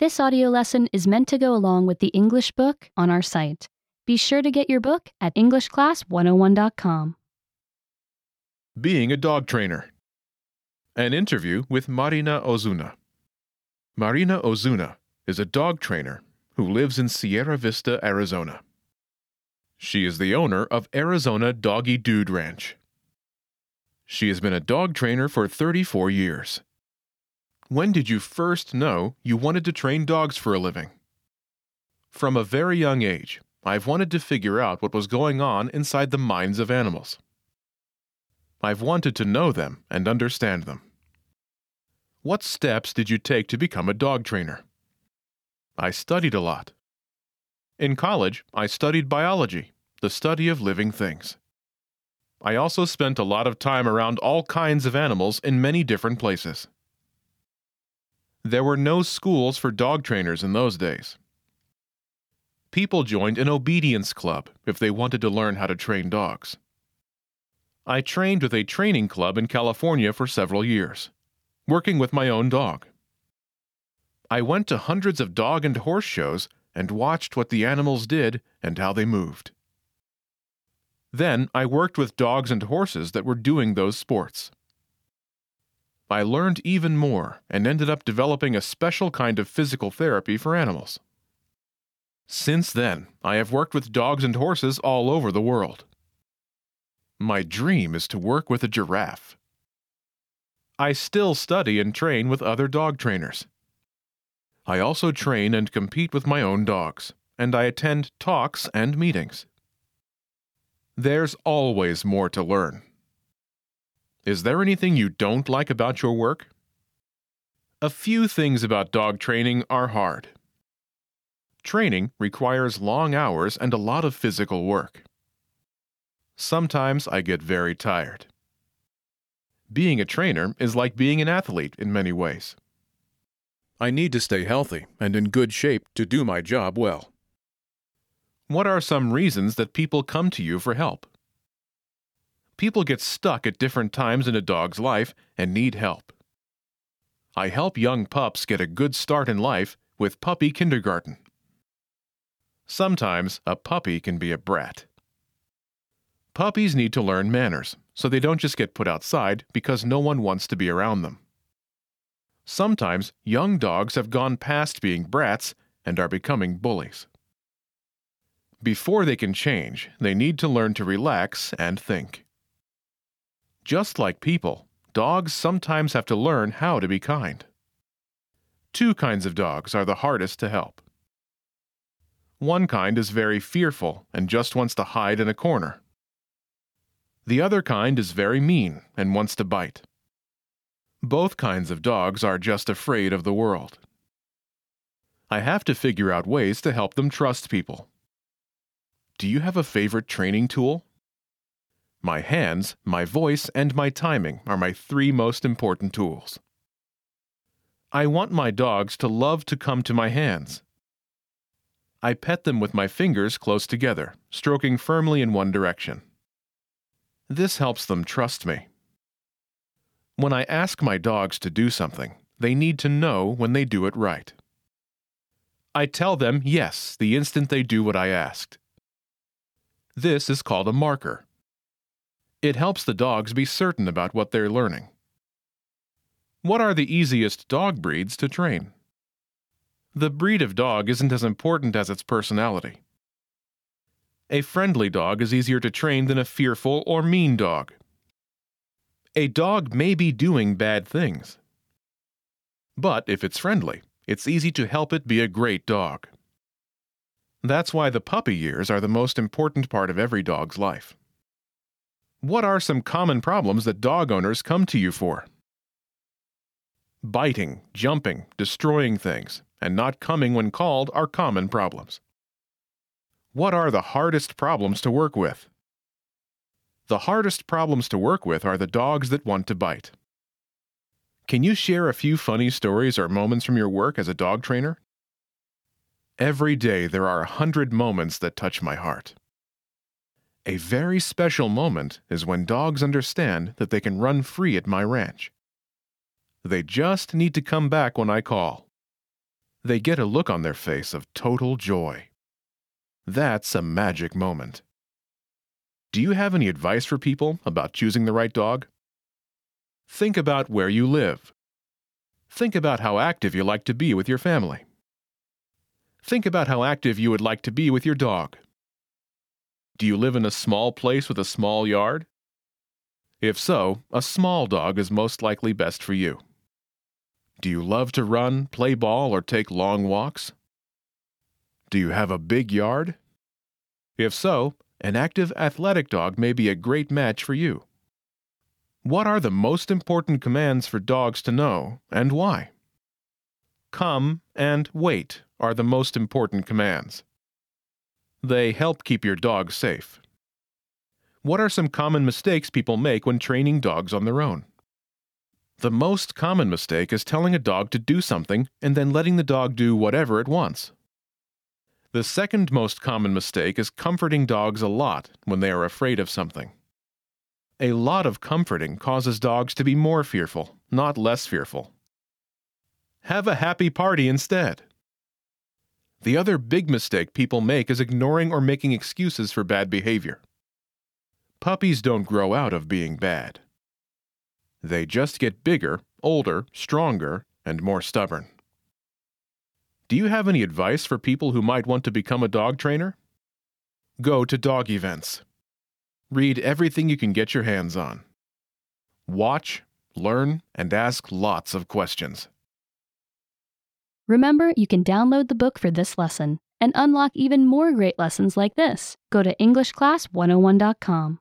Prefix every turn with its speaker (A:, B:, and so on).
A: This audio lesson is meant to go along with the English book on our site. Be sure to get your book at EnglishClass101.com.
B: Being a dog trainer. An interview with Marina Ozuna. Marina Ozuna is a dog trainer who lives in Sierra Vista, Arizona. She is the owner of Arizona Doggy Dude Ranch. She has been a dog trainer for 34 years. When did you first know you wanted to train dogs for a living? From a very young age, I've wanted to figure out what was going on inside the minds of animals. I've wanted to know them and understand them. What steps did you take to become a dog trainer? I studied a lot. In college, I studied biology, the study of living things. I also spent a lot of time around all kinds of animals in many different places. There were no schools for dog trainers in those days. People joined an obedience club if they wanted to learn how to train dogs. I trained with a training club in California for several years, working with my own dog. I went to hundreds of dog and horse shows and watched what the animals did and how they moved. Then I worked with dogs and horses that were doing those sports. I learned even more and ended up developing a special kind of physical therapy for animals. Since then, I have worked with dogs and horses all over the world. My dream is to work with a giraffe. I still study and train with other dog trainers. I also train and compete with my own dogs, and I attend talks and meetings. There's always more to learn. Is there anything you don't like about your work? A few things about dog training are hard. Training requires long hours and a lot of physical work. Sometimes I get very tired. Being a trainer is like being an athlete in many ways. I need to stay healthy and in good shape to do my job well. What are some reasons that people come to you for help? People get stuck at different times in a dog's life and need help. I help young pups get a good start in life with puppy kindergarten. Sometimes a puppy can be a brat. Puppies need to learn manners, so they don't just get put outside because no one wants to be around them. Sometimes young dogs have gone past being brats and are becoming bullies. Before they can change, they need to learn to relax and think. Just like people, dogs sometimes have to learn how to be kind. Two kinds of dogs are the hardest to help. One kind is very fearful and just wants to hide in a corner. The other kind is very mean and wants to bite. Both kinds of dogs are just afraid of the world. I have to figure out ways to help them trust people. Do you have a favorite training tool? My hands, my voice, and my timing are my three most important tools. I want my dogs to love to come to my hands. I pet them with my fingers close together, stroking firmly in one direction. This helps them trust me. When I ask my dogs to do something, they need to know when they do it right. I tell them yes the instant they do what I asked. This is called a marker. It helps the dogs be certain about what they're learning. What are the easiest dog breeds to train? The breed of dog isn't as important as its personality. A friendly dog is easier to train than a fearful or mean dog. A dog may be doing bad things. But if it's friendly, it's easy to help it be a great dog. That's why the puppy years are the most important part of every dog's life. What are some common problems that dog owners come to you for? Biting, jumping, destroying things, and not coming when called are common problems. What are the hardest problems to work with? The hardest problems to work with are the dogs that want to bite. Can you share a few funny stories or moments from your work as a dog trainer? Every day there are a hundred moments that touch my heart. A very special moment is when dogs understand that they can run free at my ranch. They just need to come back when I call. they get a look on their face of total joy. That's a magic moment. Do you have any advice for people about choosing the right dog? Think about where you live. Think about how active you like to be with your family. Think about how active you would like to be with your dog. Do you live in a small place with a small yard? If so, a small dog is most likely best for you. Do you love to run, play ball, or take long walks? Do you have a big yard? If so, an active athletic dog may be a great match for you. What are the most important commands for dogs to know, and why? Come and wait are the most important commands. They help keep your dog safe. What are some common mistakes people make when training dogs on their own? The most common mistake is telling a dog to do something and then letting the dog do whatever it wants. The second most common mistake is comforting dogs a lot when they are afraid of something. A lot of comforting causes dogs to be more fearful, not less fearful. Have a happy party instead. The other big mistake people make is ignoring or making excuses for bad behavior. Puppies don't grow out of being bad. They just get bigger, older, stronger, and more stubborn. Do you have any advice for people who might want to become a dog trainer? Go to dog events. Read everything you can get your hands on. Watch, learn, and ask lots of questions.
A: Remember, you can download the book for this lesson and unlock even more great lessons like this. Go to EnglishClass101.com.